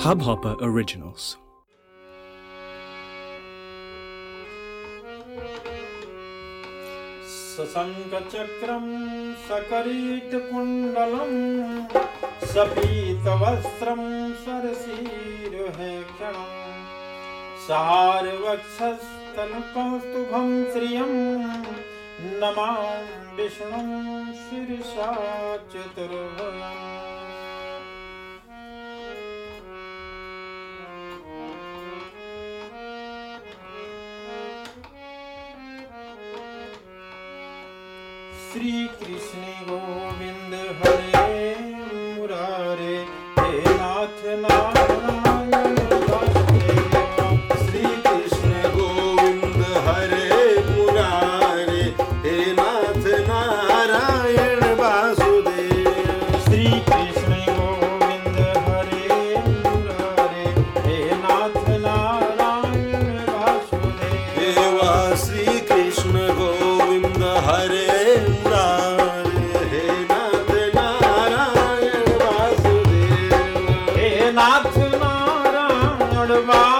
Hubhopper Originals. सशङ्खचक्रं सकरीटकुण्डलं सपीतवस्त्रं सरसीरुहेक्षणं सहारवक्षस्तनुकौस्तुभं श्रियं नमां विष्णुं शिरसा चतुर्भुजम् श्री कृष्ण गोविंद हरे ਨਾਥ ਨਾਰਾਇਣ ਵਾ